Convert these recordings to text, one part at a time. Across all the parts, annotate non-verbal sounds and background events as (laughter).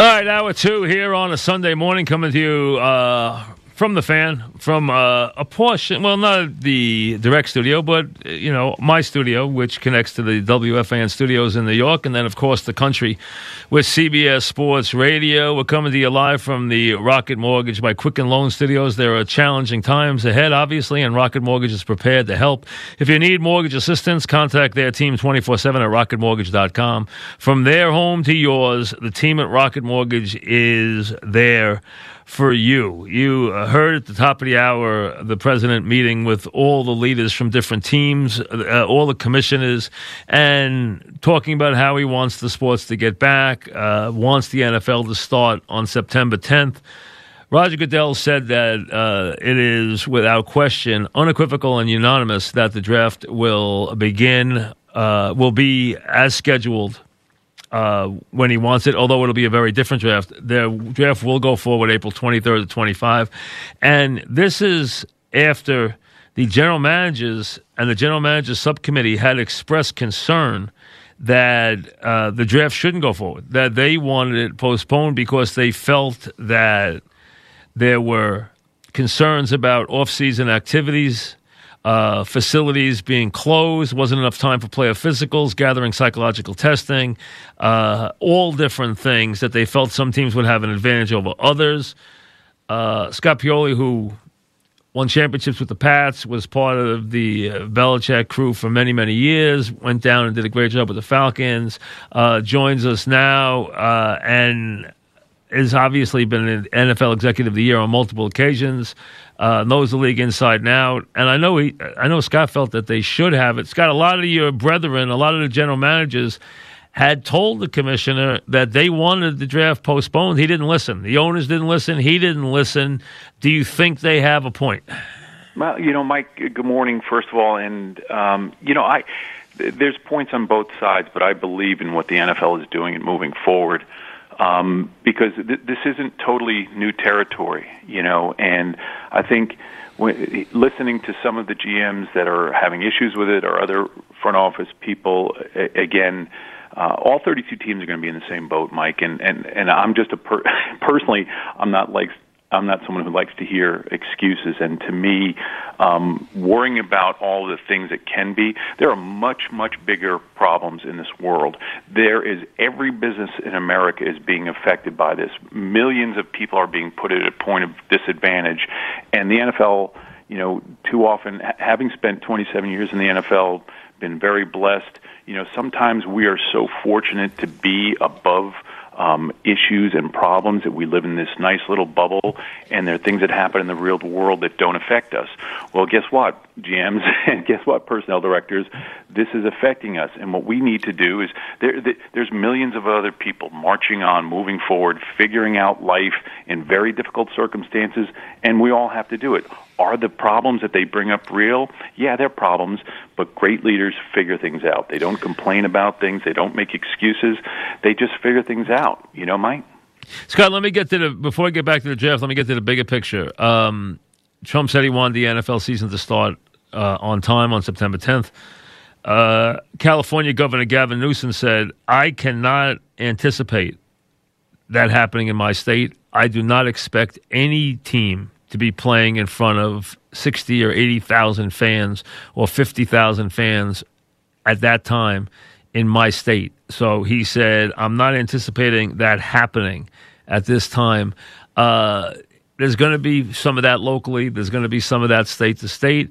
All right, hour two here on a Sunday morning, coming to you uh, from the fan, from uh, a portion, well, not the direct studio, but, you know, my studio, which connects to the WFAN studios in New York, and then, of course, the country with CBS Sports Radio. We're coming to you live from the Rocket Mortgage by Quicken Loan Studios. There are challenging times ahead, obviously, and Rocket Mortgage is prepared to help. If you need mortgage assistance, contact their team 24 7 at rocketmortgage.com. From their home to yours, the team at Rocket Mortgage is there for you. You uh, heard at the top of the hour the president meeting with all the leaders from different teams, uh, all the commissioners, and talking about how he wants the sports to get back, uh, wants the NFL to start on September 10th. Roger Goodell said that uh, it is without question, unequivocal, and unanimous that the draft will begin, uh, will be as scheduled uh, when he wants it, although it'll be a very different draft. The draft will go forward April 23rd to 25. And this is after the general managers and the general managers subcommittee had expressed concern that uh, the draft shouldn't go forward, that they wanted it postponed because they felt that there were concerns about off-season activities uh, facilities being closed, wasn't enough time for player physicals, gathering psychological testing, uh, all different things that they felt some teams would have an advantage over others. Uh, Scott Pioli, who won championships with the Pats, was part of the uh, Belichick crew for many, many years, went down and did a great job with the Falcons, uh, joins us now, uh, and has obviously been an NFL Executive of the Year on multiple occasions uh, knows the league inside and out. And I know he, I know Scott felt that they should have it. Scott, a lot of your brethren, a lot of the general managers had told the commissioner that they wanted the draft postponed. He didn't listen. The owners didn't listen. He didn't listen. Do you think they have a point? Well, you know, Mike. Good morning, first of all, and um, you know, I there's points on both sides, but I believe in what the NFL is doing and moving forward um, because th- this isn't totally new territory, you know. And I think when, listening to some of the GMs that are having issues with it, or other front office people, a- again. Uh, all 32 teams are going to be in the same boat, Mike, and and and I'm just a per- (laughs) personally, I'm not like I'm not someone who likes to hear excuses. And to me, um, worrying about all the things that can be, there are much, much bigger problems in this world. There is every business in America is being affected by this. Millions of people are being put at a point of disadvantage, and the NFL, you know, too often, having spent 27 years in the NFL, been very blessed. You know, sometimes we are so fortunate to be above um, issues and problems that we live in this nice little bubble, and there are things that happen in the real world that don't affect us. Well, guess what, GMs, (laughs) and guess what, personnel directors, this is affecting us. And what we need to do is there, there's millions of other people marching on, moving forward, figuring out life in very difficult circumstances, and we all have to do it. Are the problems that they bring up real? Yeah, they're problems, but great leaders figure things out. They don't complain about things, they don't make excuses, they just figure things out. You know, Mike? Scott, let me get to the, before I get back to the draft, let me get to the bigger picture. Um, Trump said he wanted the NFL season to start uh, on time on September 10th. Uh, California Governor Gavin Newsom said, I cannot anticipate that happening in my state. I do not expect any team to be playing in front of 60 or 80,000 fans or 50,000 fans at that time in my state. So he said, I'm not anticipating that happening at this time. Uh, there's going to be some of that locally, there's going to be some of that state to state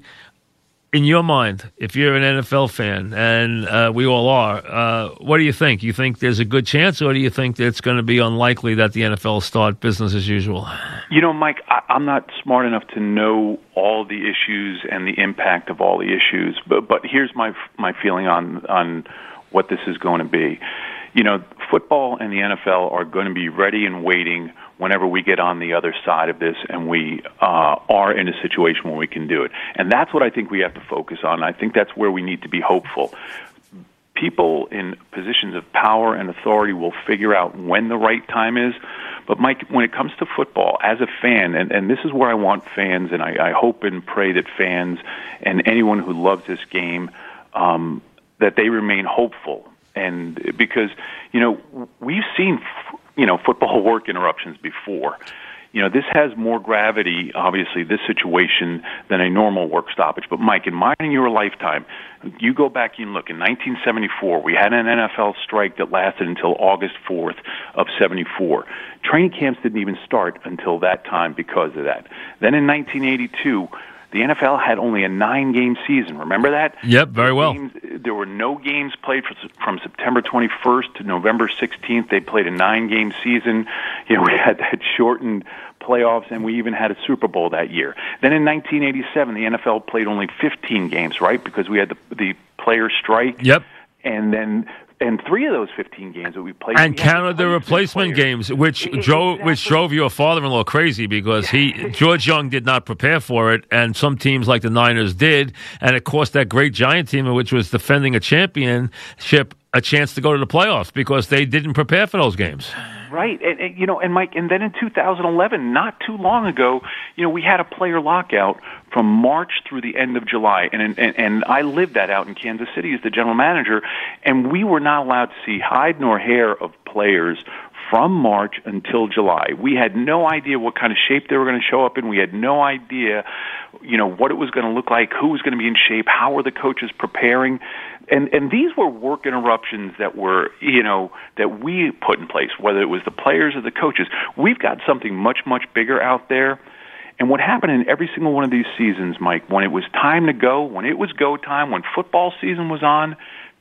in your mind, if you're an NFL fan, and uh, we all are, uh, what do you think? You think there's a good chance, or do you think it's going to be unlikely that the NFL start business as usual? You know, Mike, I, I'm not smart enough to know all the issues and the impact of all the issues, but but here's my my feeling on on what this is going to be. You know, football and the NFL are going to be ready and waiting whenever we get on the other side of this and we uh, are in a situation where we can do it. And that's what I think we have to focus on. I think that's where we need to be hopeful. People in positions of power and authority will figure out when the right time is. But Mike, when it comes to football, as a fan, and, and this is where I want fans, and I, I hope and pray that fans and anyone who loves this game, um, that they remain hopeful. And because, you know, we've seen you know football (laughs) work interruptions before you know, this has more gravity, obviously, this situation than a normal work stoppage. But Mike, in mine and your lifetime, you go back and look. In 1974, we had an NFL strike that lasted until August 4th of 74. Training camps didn't even start until that time because of that. Then in 1982 the NFL had only a nine game season. Remember that? Yep, very well. Games, there were no games played for, from September 21st to November 16th. They played a nine game season. You know, we had that shortened playoffs, and we even had a Super Bowl that year. Then in 1987, the NFL played only 15 games, right? Because we had the, the player strike. Yep. And then and three of those 15 games that we played and counted the replacement games which it, drove exactly. which drove your father-in-law crazy because he (laughs) George Young did not prepare for it and some teams like the Niners did and it cost that great Giant team which was defending a championship a chance to go to the playoffs because they didn't prepare for those games. Right, and, and you know, and Mike, and then in 2011, not too long ago, you know, we had a player lockout from March through the end of July, and and, and I lived that out in Kansas City as the general manager, and we were not allowed to see hide nor hair of players from March until July. We had no idea what kind of shape they were going to show up in. We had no idea, you know, what it was going to look like, who was going to be in shape, how were the coaches preparing and and these were work interruptions that were you know that we put in place whether it was the players or the coaches. We've got something much much bigger out there. And what happened in every single one of these seasons mike when it was time to go when it was go time when football season was on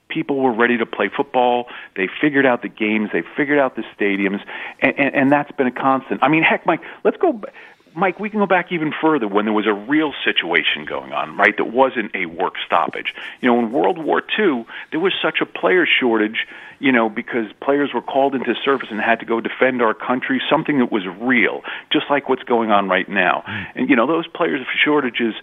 people were ready to play football. They figured out the games. They figured out the stadiums. And, and, and that's been a constant. I mean heck mike let's go Mike, we can go back even further when there was a real situation going on, right? That wasn't a work stoppage. You know, in World War II, there was such a player shortage, you know, because players were called into service and had to go defend our country, something that was real, just like what's going on right now. Mm. And, you know, those players shortages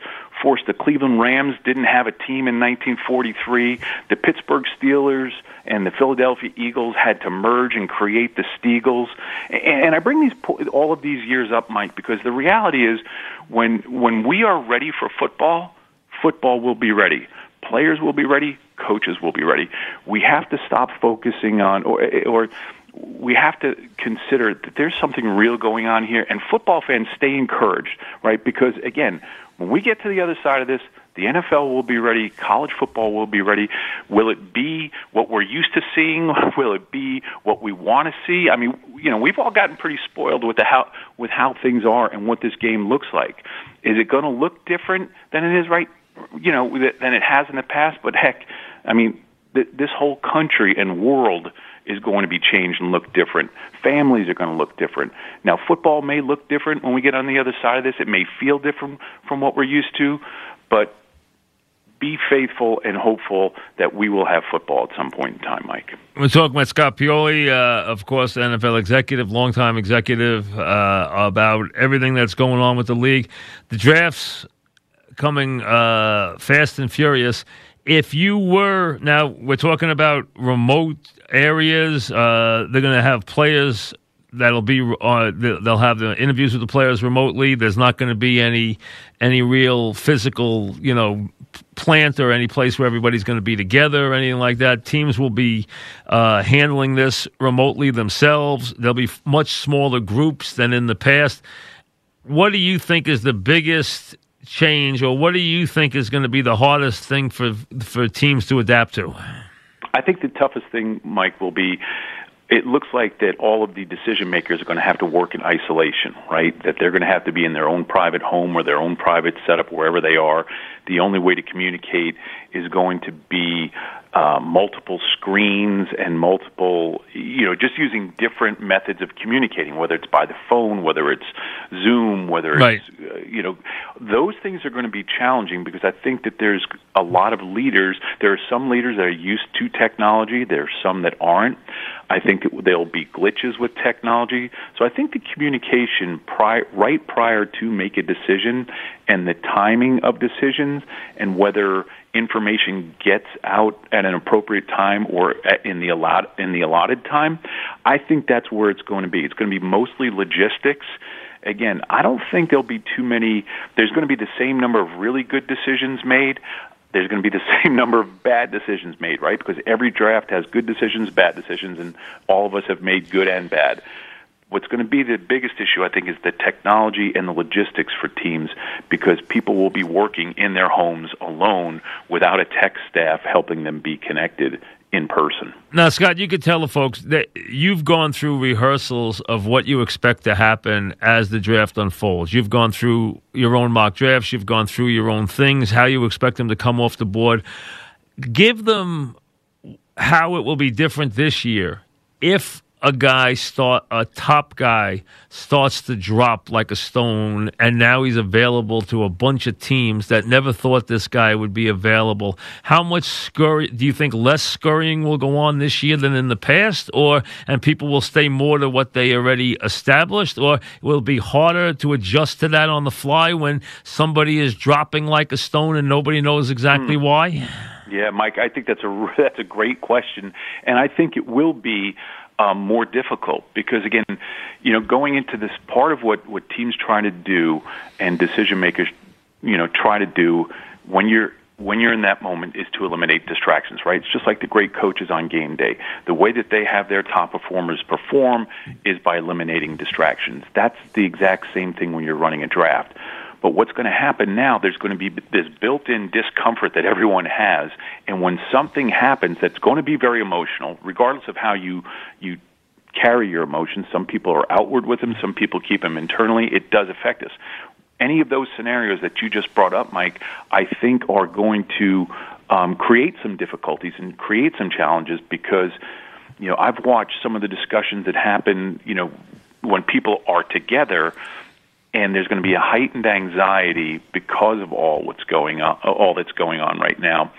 forced the Cleveland Rams didn't have a team in 1943. The Pittsburgh Steelers and the Philadelphia Eagles had to merge and create the Steagles. And I bring these all of these years up, Mike, because the reality is when when we are ready for football, football will be ready. Players will be ready, coaches will be ready. We have to stop focusing on or or we have to consider that there's something real going on here and football fans stay encouraged, right? Because again, when we get to the other side of this, the NFL will be ready. College football will be ready. Will it be what we're used to seeing? (laughs) Will it be what we want to see? I mean, you know, we've all gotten pretty spoiled with the how with how things are and what this game looks like. Is it going to look different than it is right? You know, than it has in the past. But heck, I mean, th- this whole country and world is going to be changed and look different. Families are going to look different. Now, football may look different when we get on the other side of this. It may feel different from what we're used to, but be faithful and hopeful that we will have football at some point in time, Mike. We're talking about Scott Pioli, uh, of course, NFL executive, longtime executive, uh, about everything that's going on with the league. The drafts coming uh, fast and furious. If you were now, we're talking about remote areas. Uh, they're going to have players that'll be uh, they'll have the interviews with the players remotely. There's not going to be any any real physical, you know, plant or any place where everybody's going to be together or anything like that. Teams will be uh, handling this remotely themselves. There'll be much smaller groups than in the past. What do you think is the biggest change, or what do you think is going to be the hardest thing for for teams to adapt to? I think the toughest thing, Mike, will be it looks like that all of the decision makers are going to have to work in isolation, right? That they're going to have to be in their own private home or their own private setup wherever they are. The only way to communicate is going to be uh, multiple screens and multiple, you know, just using different methods of communicating, whether it's by the phone, whether it's Zoom, whether it's, uh, you know, those things are going to be challenging because I think that there's a lot of leaders. There are some leaders that are used to technology. There are some that aren't. I think there'll be glitches with technology. So I think the communication pri- right prior to make a decision and the timing of decisions and whether information gets out at an appropriate time or in the allot in the allotted time, I think that's where it's going to be. It's going to be mostly logistics. Again, I don't think there'll be too many. There's going to be the same number of really good decisions made. There's going to be the (laughs) same number of bad decisions made, right? Because every draft has good decisions, bad decisions, and all of us have made good and bad. What's going to be the biggest issue, I think, is the technology and the logistics for teams because people will be working in their homes alone without a tech staff helping them be connected in person. Now, Scott, you could tell the folks that you've gone through rehearsals of what you expect to happen as the draft unfolds. You've gone through your own mock drafts, you've gone through your own things, how you expect them to come off the board. Give them how it will be different this year if a guy start a top guy starts to drop like a stone and now he's available to a bunch of teams that never thought this guy would be available. How much scurry do you think less scurrying will go on this year than in the past? Or and people will stay more to what they already established? Or will it be harder to adjust to that on the fly when somebody is dropping like a stone and nobody knows exactly mm. why? Yeah mike i think that's a (laughs) that's a great question. And i think it will be um, more difficult because again, you know, going into this part of what what teams try to do and decision makers, you know, try to do when you're when you're in that moment is to eliminate distractions, right? It's just like the great coaches on game day. The way that they have their top performers perform is by eliminating distractions. That's the exact same thing when you're running a draft. But what's going to happen now, there's going to be this built in discomfort that everyone has. And when something happens that's going to be very emotional, regardless of how you, you carry your emotions, some people are outward with them, some people keep them internally, it does affect us. Any of those scenarios that you just brought up, Mike, I think are going to um, create some difficulties and create some challenges because, you know, I've watched some of the discussions that happen, you know, when people are together and there's going to be a heightened anxiety because of all what's going on, all that's going on right now,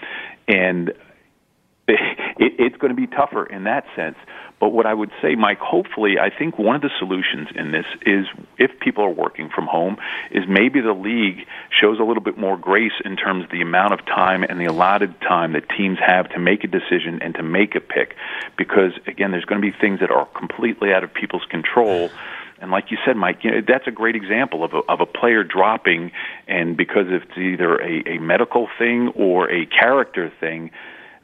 and (laughs) it, it's going to be tougher in that sense. But what I would say, Mike, hopefully, I think one of the solutions in this is if people are working from home, is maybe the league shows a little bit more grace in terms of the amount of time and the allotted time that teams have to make a decision and to make a pick. Because, again, there's going to be things that are completely out of people's control and like you said, Mike, you know, that's a great example of a, of a player dropping, and because it's either a, a medical thing or a character thing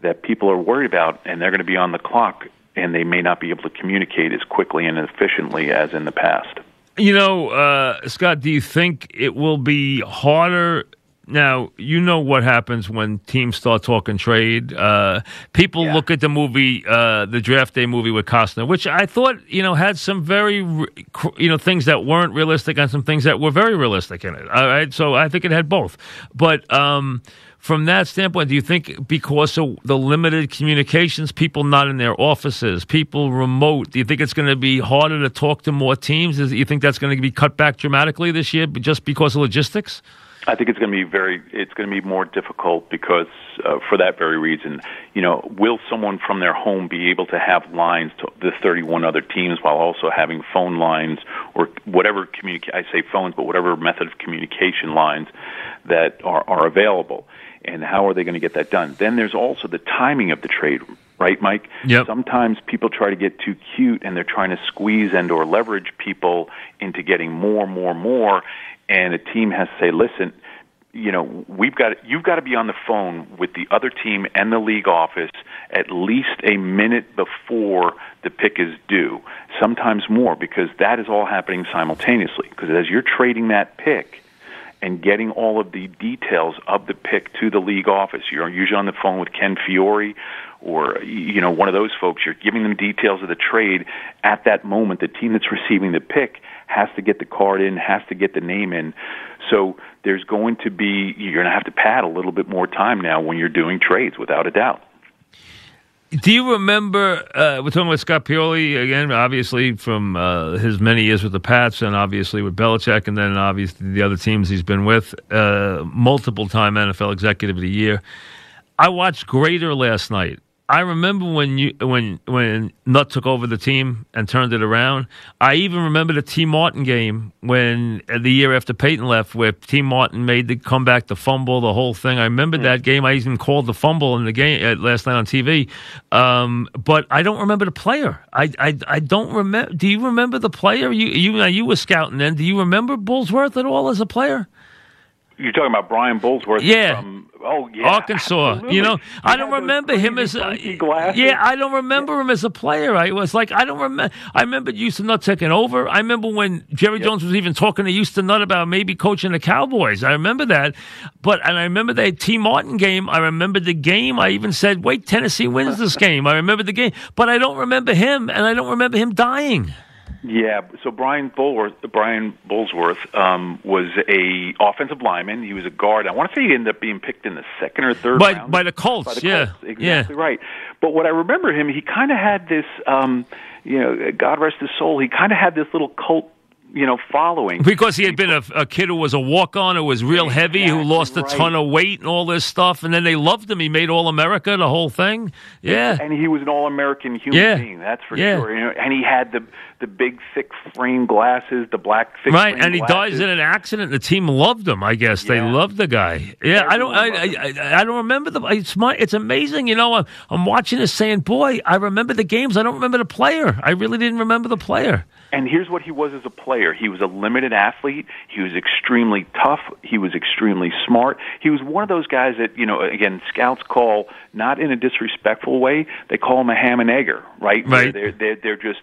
that people are worried about, and they're going to be on the clock, and they may not be able to communicate as quickly and efficiently as in the past. You know, uh, Scott, do you think it will be harder now you know what happens when teams start talking trade. Uh, people yeah. look at the movie, uh, the draft day movie with Costner, which I thought you know had some very you know things that weren't realistic and some things that were very realistic in it. All right, so I think it had both. But um, from that standpoint, do you think because of the limited communications, people not in their offices, people remote, do you think it's going to be harder to talk to more teams? Do you think that's going to be cut back dramatically this year just because of logistics? I think it's going to be very. It's going to be more difficult because, uh, for that very reason, you know, will someone from their home be able to have lines to the 31 other teams while also having phone lines or whatever communicate? I say phones, but whatever method of communication lines that are are available, and how are they going to get that done? Then there's also the timing of the trade right, Mike? Yep. Sometimes people try to get too cute and they're trying to squeeze and or leverage people into getting more, more, more, and a team has to say, listen, you know, we've got you've got to be on the phone with the other team and the league office at least a minute before the pick is due. Sometimes more because that is all happening simultaneously. Because as you're trading that pick and getting all of the details of the pick to the league office, you're usually on the phone with Ken Fiore or you know one of those folks. You're giving them details of the trade at that moment. The team that's receiving the pick has to get the card in, has to get the name in. So there's going to be you're going to have to pad a little bit more time now when you're doing trades, without a doubt. Do you remember? Uh, we're talking about Scott Pioli again, obviously from uh, his many years with the Pats, and obviously with Belichick, and then obviously the other teams he's been with. Uh, multiple time NFL Executive of the Year. I watched Greater last night, I remember when you when when Nutt took over the team and turned it around. I even remember the Tee Martin game when uh, the year after Peyton left, where Tee Martin made the comeback, the fumble, the whole thing. I remember mm-hmm. that game. I even called the fumble in the game uh, last night on TV. Um, but I don't remember the player. I, I I don't remember. Do you remember the player? You you you were scouting then. Do you remember Burlsworth at all as a player? You're talking about Brian Burlsworth. Yeah. from oh yeah Arkansas. absolutely. You know, He I don't remember him as a, yeah. I don't remember him as a player. I was like, I don't remember. I remember Houston Nutt taking over. I remember when Jerry Jones was even talking to Houston Nutt about maybe coaching the Cowboys. I remember that. But and I remember that Tee Martin game. I remember the game. I even said, "Wait, Tennessee wins this (laughs) game." I remember the game, but I don't remember him, and I don't remember him dying. Yeah, so Brian Bullworth, Brian Burlsworth um, was a offensive lineman. He was a guard. I want to say he ended up being picked in the second or third By- round by the Colts, By the yeah, Colts, yeah. exactly right. But what I remember him, he kind of had this, um, you know, God rest his soul. He kind of had this little cult, you know, following. Because he had been a, a kid who was a walk on, who was real heavy, who lost a right. ton of weight and all this stuff, and then they loved him. He made All America, the whole thing. Yeah. and he was an all-American human Yeah. being. That's for Yeah. sure. You know, and he had the the big thick frame glasses, the black thick Right, and he glasses. dies in an accident. The team loved him. I guess they loved the guy. Yeah, I don't. I, I, I, I don't remember the. It's my. It's amazing. You know, I'm, I'm watching this, saying, "Boy, I remember the games. I don't remember the player. I really didn't remember the player." And here's what he was as a player. He was a limited athlete. He was extremely tough. He was extremely smart. He was one of those guys that, you know, again, scouts call not in a disrespectful way. They call him a ham and egger, right? Right. They're, they're, they're just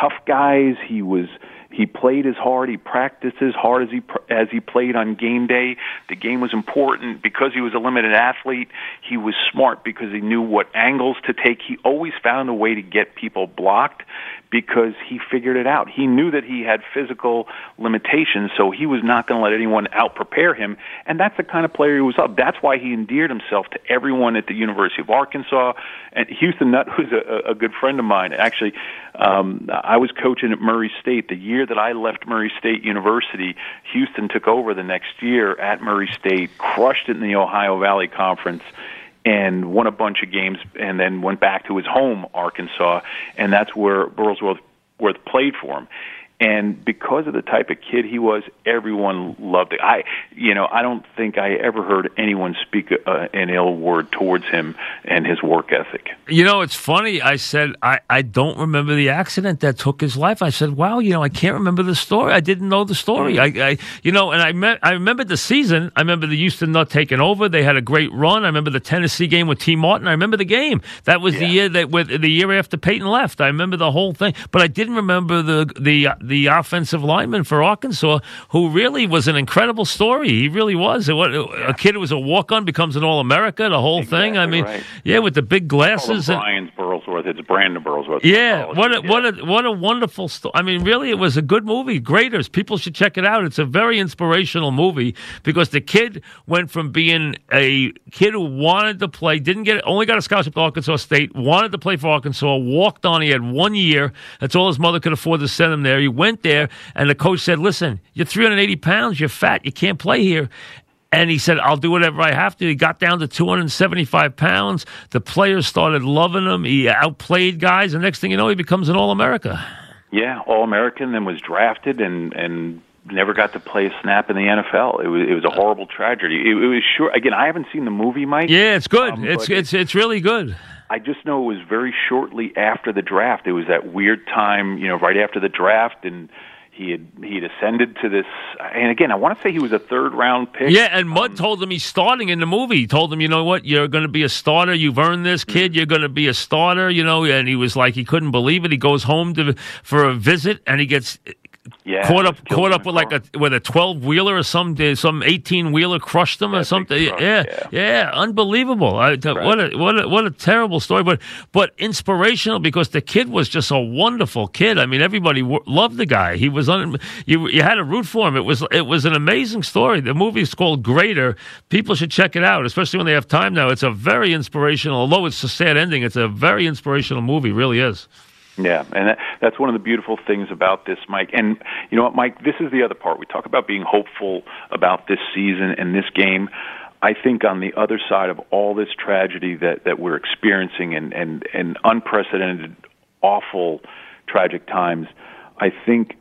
tough guys. He was he played as hard. He practiced as hard as he as he played on game day. The game was important because he was a limited athlete. He was smart because he knew what angles to take. He always found a way to get people blocked because he figured it out. He knew that he had physical limitations, so he was not going to let anyone out prepare him. And that's the kind of player he was up. That's why he endeared himself to everyone at the University of Arkansas. And Houston Nutt (laughs) was a, a good friend of mine. Actually, um, I was coaching at Murray State the year that I left Murray State University. Houston took over the next year at Murray State, crushed it in the Ohio Valley Conference and won a bunch of games and then went back to his home Arkansas and that's where Burlsworth Worth played for him and because of the type of kid he was everyone loved it i you know i don't think i ever heard anyone speak uh, an ill word towards him and his work ethic You know, it's funny. I said I, I don't remember the accident that took his life. I said, "Wow, you know, I can't remember the story. I didn't know the story. I, I you know, and I met, I remember the season. I remember the Houston Nutt taking over. They had a great run. I remember the Tennessee game with Tee Martin. I remember the game. That was the year that with the year after Peyton left. I remember the whole thing, but I didn't remember the the the offensive lineman for Arkansas, who really was an incredible story. He really was. Was a kid who was a walk on becomes an All America. The whole thing. I mean, right. yeah, with the big glasses. and- Brian's Burlsworth. It's Brandon Burlsworth. yeah, what a, Yeah. what a what a wonderful story. I mean, really, it was a good movie. Greater, people should check it out. It's a very inspirational movie because the kid went from being a kid who wanted to play, didn't get only got a scholarship to Arkansas State, wanted to play for Arkansas, walked on. He had one year. That's all his mother could afford to send him there. He went there, and the coach said, "Listen, you're 380 pounds. You're fat. You can't play here." And he said, I'll do whatever I have to. He got down to 275 pounds. The players started loving him. He outplayed guys. And next thing you know, he becomes an All America. Yeah, All American, then was drafted and and never got to play a snap in the NFL. It was it was a horrible tragedy. It, it was sure. Again, I haven't seen the movie, Mike. Yeah, it's good. Um, it's, it's, it's really good. I just know it was very shortly after the draft. It was that weird time, you know, right after the draft, and he had he had ascended to this. And again, I want to say he was a third round pick. Yeah, and Mudd um, told him he's starting in the movie. He told him, you know what, you're going to be a starter. You've earned this, mm-hmm. kid. You're going to be a starter. You know, and he was like, he couldn't believe it. He goes home to for a visit, and he gets yeah, caught up, caught up with like a with a twelve wheeler or some some eighteen wheeler crushed him or something. truck, yeah, yeah. yeah, unbelievable. I, th- What a what a what a terrible story, but but inspirational because the kid was just a wonderful kid. I mean, everybody w- loved the guy. He was un- you you had to root for him. It was it was an amazing story. The movie's called Greater. People should check it out, especially when they have time now. It's a very inspirational. Although it's a sad ending, it's a very inspirational movie. Really is. Yeah, and that, that's one of the beautiful things about this, Mike. And you know what, Mike? This is the other part. We talk about being hopeful about this season and this game. I think on the other side of all this tragedy that, that we're experiencing and, and, and unprecedented, awful, tragic times, I think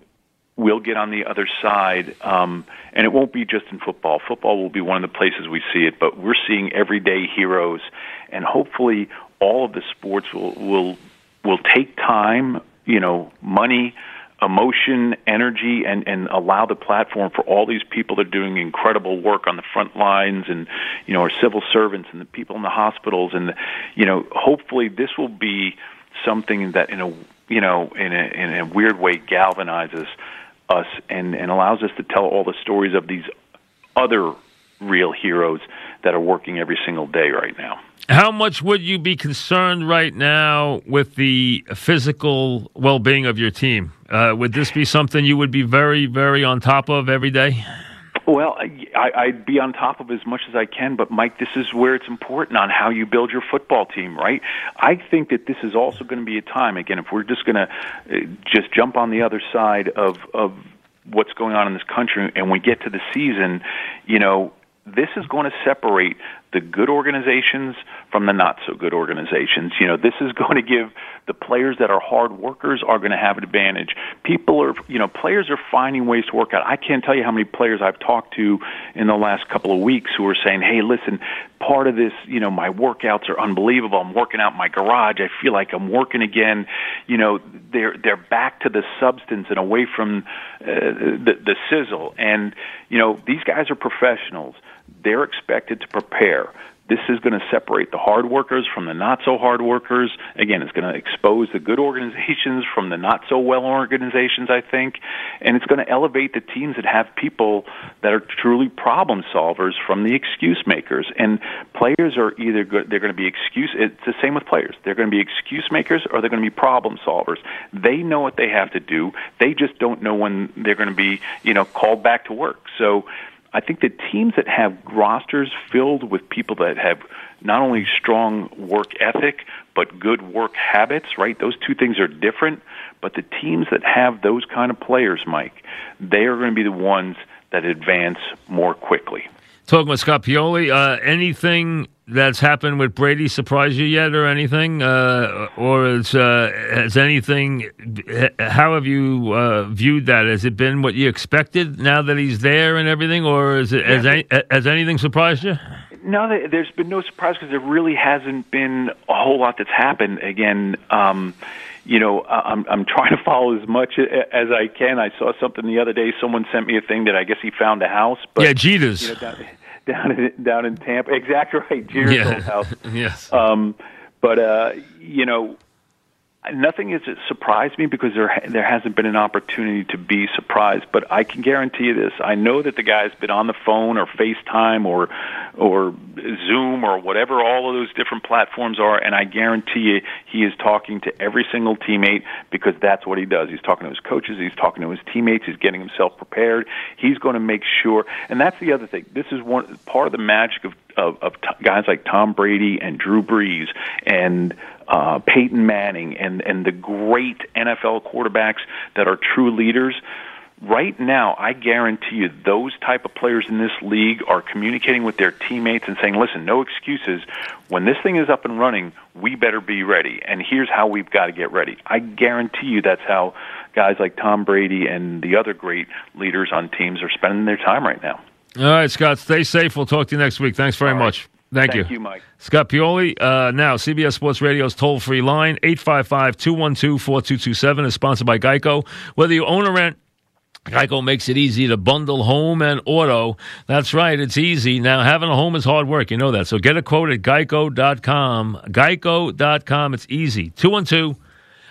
we'll get on the other side, um, and it won't be just in football. Football will be one of the places we see it, but we're seeing everyday heroes, and hopefully all of the sports will will will take time, you know, money, emotion, energy, and and allow the platform for all these people that are doing incredible work on the front lines, and you know, our civil servants and the people in the hospitals, and you know, hopefully this will be something that in a you know in a in a weird way galvanizes us and and allows us to tell all the stories of these other real heroes that are working every single day right now. How much would you be concerned right now with the physical well being of your team? Uh, would this be something you would be very, very on top of every day? Well, I, I'd be on top of as much as I can, but Mike, this is where it's important on how you build your football team, right? I think that this is also going to be a time again if we're just going to uh, just jump on the other side of of what's going on in this country and we get to the season, you know, this is going to separate the good organizations from the not so good organizations. You know, this is (laughs) going to give the players that are hard workers are going to have an advantage. People are, you know, players are finding ways to work out. I can't tell you how many players I've talked to in the last couple of weeks who are saying, "Hey, listen, part of this, you know, my workouts are unbelievable. I'm working out in my garage. I feel like I'm working again." You know, they're they're back to the substance and away from uh, the the sizzle. And you know, these guys are professionals they're expected to prepare. This is going to separate the hard workers from the not so hard workers. Again, it's going to expose the good (laughs) organizations from the not so well organizations, I think. And it's going to elevate the teams that have people that are truly problem solvers from the excuse makers. And players are either good, they're going to be excuse, it's the same with players. They're going to be excuse makers or they're going to be problem solvers. They know what they have to do. They just don't know when they're going to be, you know, called back to work. So, I think that teams that have rosters filled with people that have not only strong work ethic but good work habits, right? Those two things are different. But the teams that have those kind of players, Mike, they are going to be the ones that advance more quickly. Talking with Scott Pioli, uh, anything that's happened with Brady surprise you yet, or anything, uh, or is, uh, has anything? How have you uh, viewed that? Has it been what you expected now that he's there and everything, or is it, yeah. has, any, has anything surprised you? No, there's been no surprise because there really hasn't been a whole lot that's happened. Again, um, you know, I'm I'm trying to follow as much as I can. I saw something the other day. Someone sent me a thing that I guess he found a house. But, yeah, Jeter's. You know, (laughs) down, in down in Tampa. Exactly right, Jeter's yeah. house. (laughs) yes. Um, but uh, you know, nothing has surprised me because there there hasn't been an opportunity to be surprised. But I can guarantee you this: I know that the guy's been on the phone or FaceTime or or Zoom or whatever all of those different platforms are, and I guarantee you he is talking to every single teammate because that's what he does. He's talking to his coaches, he's talking to his teammates, he's getting himself prepared. He's going to make sure, and that's the other thing. This is one part of the magic of of, of t- guys like Tom Brady and Drew Brees and uh, Peyton Manning and and the great NFL quarterbacks that are true leaders. Right now, I guarantee you, those type of players in this league are communicating with their teammates and saying, "Listen, no excuses. When this thing is up and running, we better be ready. And here's how we've got to get ready." I guarantee you, that's how guys like Tom Brady and the other great leaders on teams are spending their time right now. All right, Scott. Stay safe. We'll talk to you next week. Thanks very much. Thank, Thank you. you. Mike. Scott Pioli. Uh, now, CBS Sports Radio's toll free line, 855 212 4227, is sponsored by Geico. Whether you own or rent, Geico makes it easy to bundle home and auto. That's right, it's easy. Now, having a home is hard work. You know that. So get a quote at geico.com. Geico.com. It's easy. 212,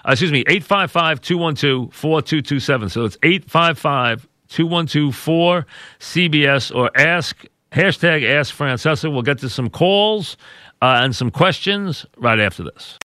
uh, excuse me, 855 212 4227. So it's 855 212 4 CBS or ask hashtag ask Francesa. We'll get to some calls uh, and some questions right after this.